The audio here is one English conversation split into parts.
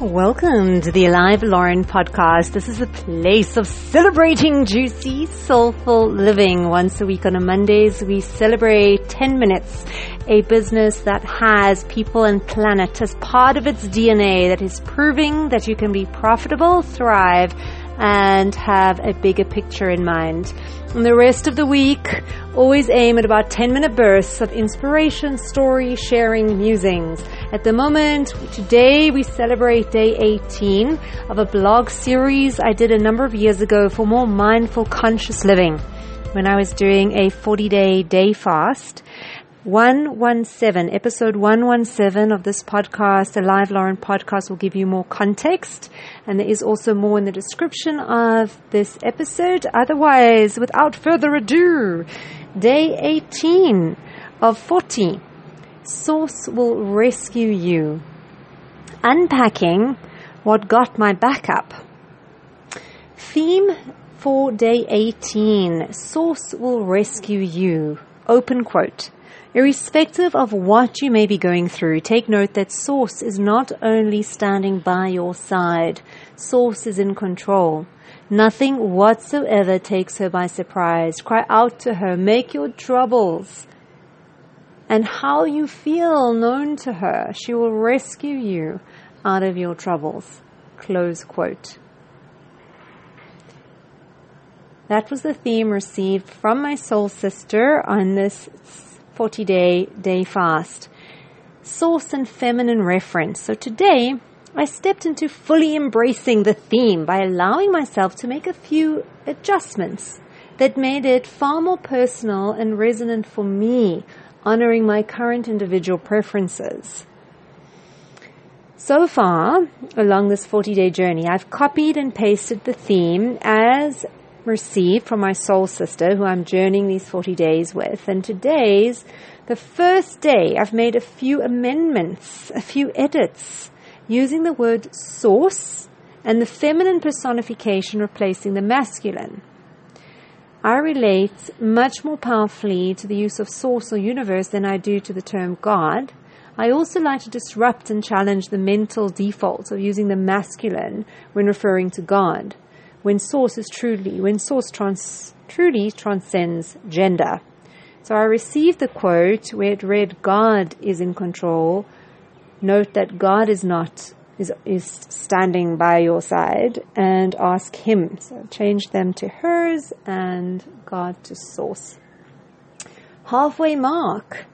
Welcome to the Alive Lauren podcast. This is a place of celebrating juicy, soulful living. Once a week on a Mondays, we celebrate 10 minutes, a business that has people and planet as part of its DNA that is proving that you can be profitable, thrive, and have a bigger picture in mind. And the rest of the week, always aim at about 10 minute bursts of inspiration, story, sharing, musings. At the moment, today we celebrate day 18 of a blog series I did a number of years ago for more mindful, conscious living when I was doing a 40 day day fast. 117, episode 117 of this podcast, the Live Lauren podcast will give you more context. And there is also more in the description of this episode. Otherwise, without further ado, day 18 of 40. Source will rescue you. Unpacking what got my back up. Theme for day 18. Source will rescue you. Open quote. Irrespective of what you may be going through, take note that Source is not only standing by your side, Source is in control. Nothing whatsoever takes her by surprise. Cry out to her, make your troubles and how you feel known to her. She will rescue you out of your troubles. Close quote. That was the theme received from my soul sister on this 40 day day fast. Source and feminine reference. So today I stepped into fully embracing the theme by allowing myself to make a few adjustments that made it far more personal and resonant for me, honoring my current individual preferences. So far, along this 40 day journey, I've copied and pasted the theme as received from my soul sister who I'm journeying these 40 days with. And today's the first day I've made a few amendments, a few edits using the word source and the feminine personification replacing the masculine. I relate much more powerfully to the use of source or universe than I do to the term God. I also like to disrupt and challenge the mental default of using the masculine when referring to God when source is truly, when source trans, truly transcends gender. So I received the quote where it read, God is in control. Note that God is not, is, is standing by your side and ask Him. So change them to hers and God to source. Halfway mark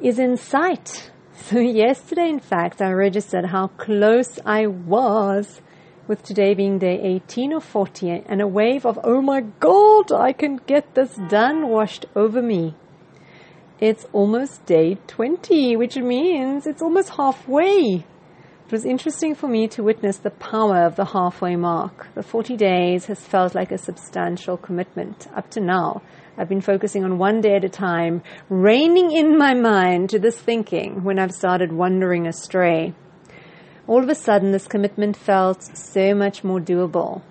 is in sight. So yesterday, in fact, I registered how close I was with today being day 18 or 40 and a wave of, oh my god, I can get this done washed over me. It's almost day 20, which means it's almost halfway. It was interesting for me to witness the power of the halfway mark. The 40 days has felt like a substantial commitment up to now. I've been focusing on one day at a time, reining in my mind to this thinking when I've started wandering astray all of a sudden this commitment felt so much more doable,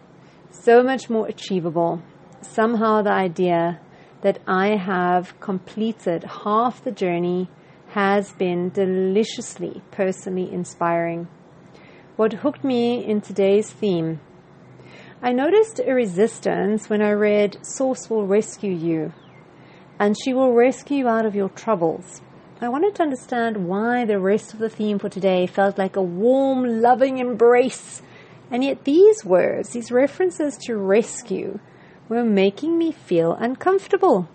so much more achievable. Somehow the idea that I have completed half the journey has been deliciously personally inspiring. What hooked me in today's theme? I noticed a resistance when I read Source will rescue you, and she will rescue you out of your troubles. I wanted to understand why the rest of the theme for today felt like a warm, loving embrace. And yet these words, these references to rescue, were making me feel uncomfortable.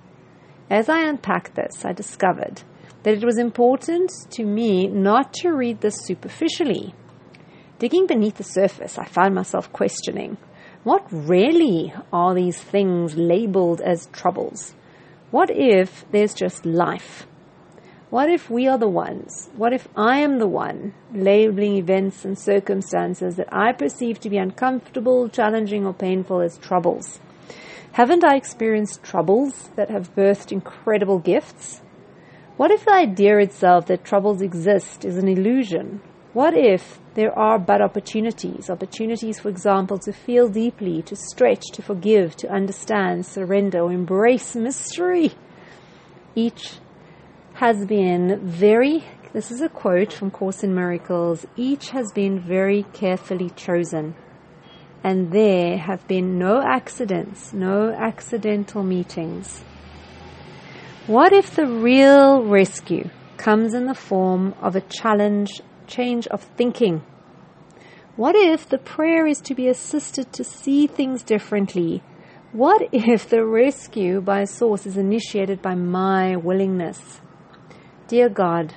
As I unpacked this, I discovered that it was important to me not to read this superficially. Digging beneath the surface, I found myself questioning what really are these things labeled as troubles? What if there's just life? What if we are the ones? What if I am the one labeling events and circumstances that I perceive to be uncomfortable, challenging, or painful as troubles? Haven't I experienced troubles that have birthed incredible gifts? What if the idea itself that troubles exist is an illusion? What if there are but opportunities? Opportunities, for example, to feel deeply, to stretch, to forgive, to understand, surrender, or embrace mystery. Each has been very This is a quote from Course in Miracles. Each has been very carefully chosen, and there have been no accidents, no accidental meetings. What if the real rescue comes in the form of a challenge, change of thinking? What if the prayer is to be assisted to see things differently? What if the rescue by source is initiated by my willingness? Dear God,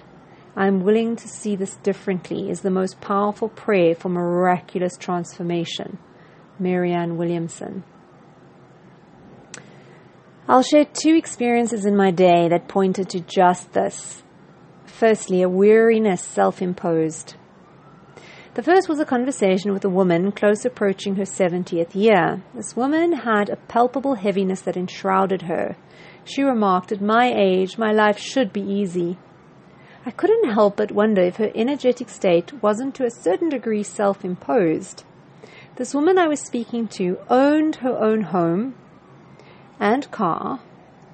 I'm willing to see this differently is the most powerful prayer for miraculous transformation. Marianne Williamson. I'll share two experiences in my day that pointed to just this. Firstly, a weariness self imposed. The first was a conversation with a woman close approaching her 70th year. This woman had a palpable heaviness that enshrouded her. She remarked, At my age, my life should be easy. I couldn't help but wonder if her energetic state wasn't to a certain degree self imposed. This woman I was speaking to owned her own home and car,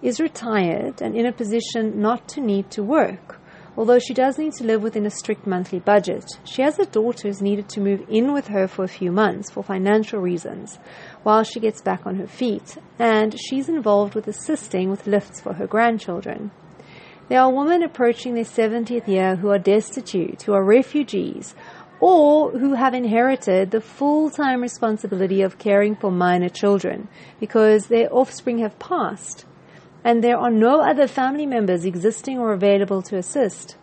is retired and in a position not to need to work, although she does need to live within a strict monthly budget. She has a daughter who's needed to move in with her for a few months for financial reasons while she gets back on her feet, and she's involved with assisting with lifts for her grandchildren. There are women approaching their 70th year who are destitute, who are refugees, or who have inherited the full-time responsibility of caring for minor children because their offspring have passed and there are no other family members existing or available to assist.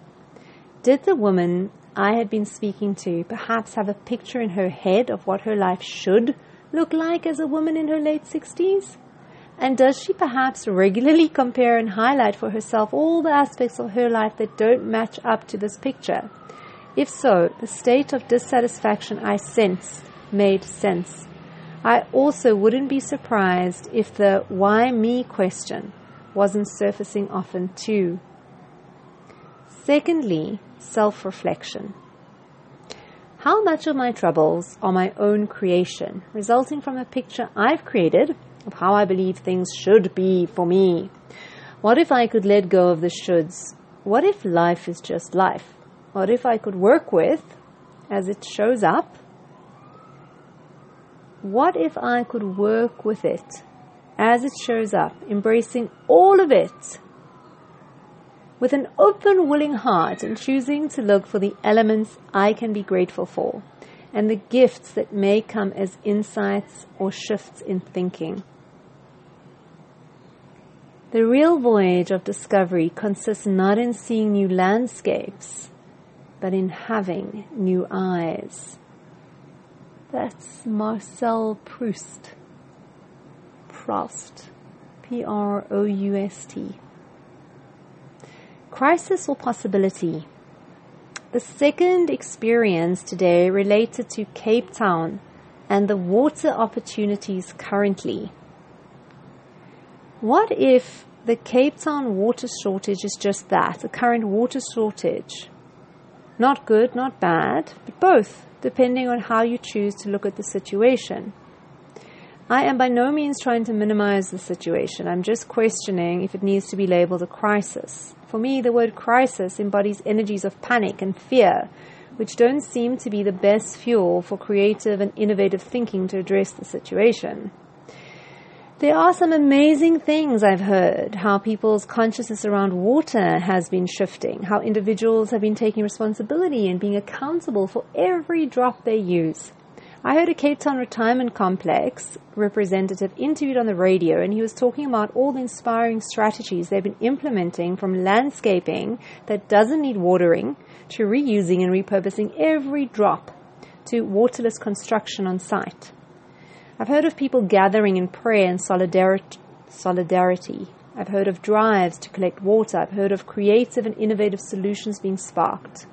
Did the woman I had been speaking to perhaps have a picture in her head of what her life should look like as a woman in her late 60s? And does she perhaps regularly compare and highlight for herself all the aspects of her life that don't match up to this picture? If so, the state of dissatisfaction I sense made sense. I also wouldn't be surprised if the why me question wasn't surfacing often too. Secondly, self reflection. How much of my troubles are my own creation, resulting from a picture I've created of how I believe things should be for me. What if I could let go of the shoulds? What if life is just life? What if I could work with as it shows up? What if I could work with it as it shows up, embracing all of it with an open, willing heart and choosing to look for the elements I can be grateful for and the gifts that may come as insights or shifts in thinking. The real voyage of discovery consists not in seeing new landscapes, but in having new eyes. That's Marcel Proust. Proust. P R O U S T. Crisis or possibility. The second experience today related to Cape Town and the water opportunities currently. What if the Cape Town water shortage is just that, a current water shortage? Not good, not bad, but both, depending on how you choose to look at the situation. I am by no means trying to minimize the situation. I'm just questioning if it needs to be labeled a crisis. For me, the word crisis embodies energies of panic and fear, which don't seem to be the best fuel for creative and innovative thinking to address the situation. There are some amazing things I've heard, how people's consciousness around water has been shifting, how individuals have been taking responsibility and being accountable for every drop they use. I heard a Cape Town retirement complex representative interviewed on the radio, and he was talking about all the inspiring strategies they've been implementing from landscaping that doesn't need watering to reusing and repurposing every drop to waterless construction on site. I've heard of people gathering in prayer and solidarity. I've heard of drives to collect water. I've heard of creative and innovative solutions being sparked.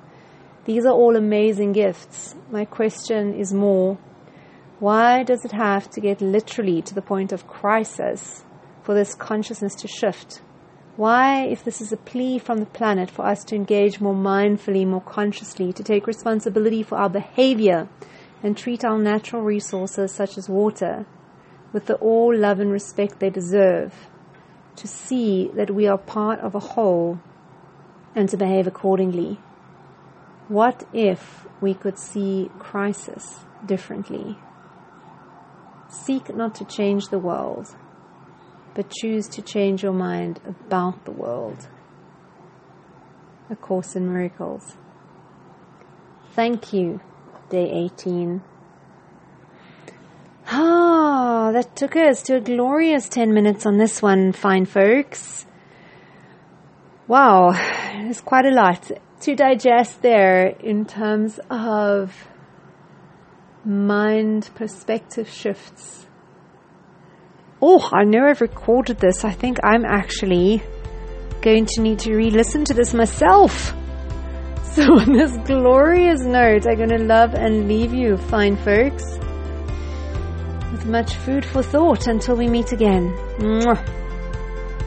These are all amazing gifts. My question is more why does it have to get literally to the point of crisis for this consciousness to shift? Why, if this is a plea from the planet for us to engage more mindfully, more consciously, to take responsibility for our behavior, and treat our natural resources such as water with the all love and respect they deserve, to see that we are part of a whole and to behave accordingly. What if we could see crisis differently? Seek not to change the world, but choose to change your mind about the world. A Course in Miracles. Thank you, day 18. Ah, that took us to a glorious 10 minutes on this one, fine folks. Wow, it's quite a lot to digest there in terms of mind perspective shifts. Oh, I know I've recorded this. I think I'm actually going to need to re listen to this myself. So, on this glorious note, I'm going to love and leave you, fine folks, with much food for thought until we meet again. Mwah.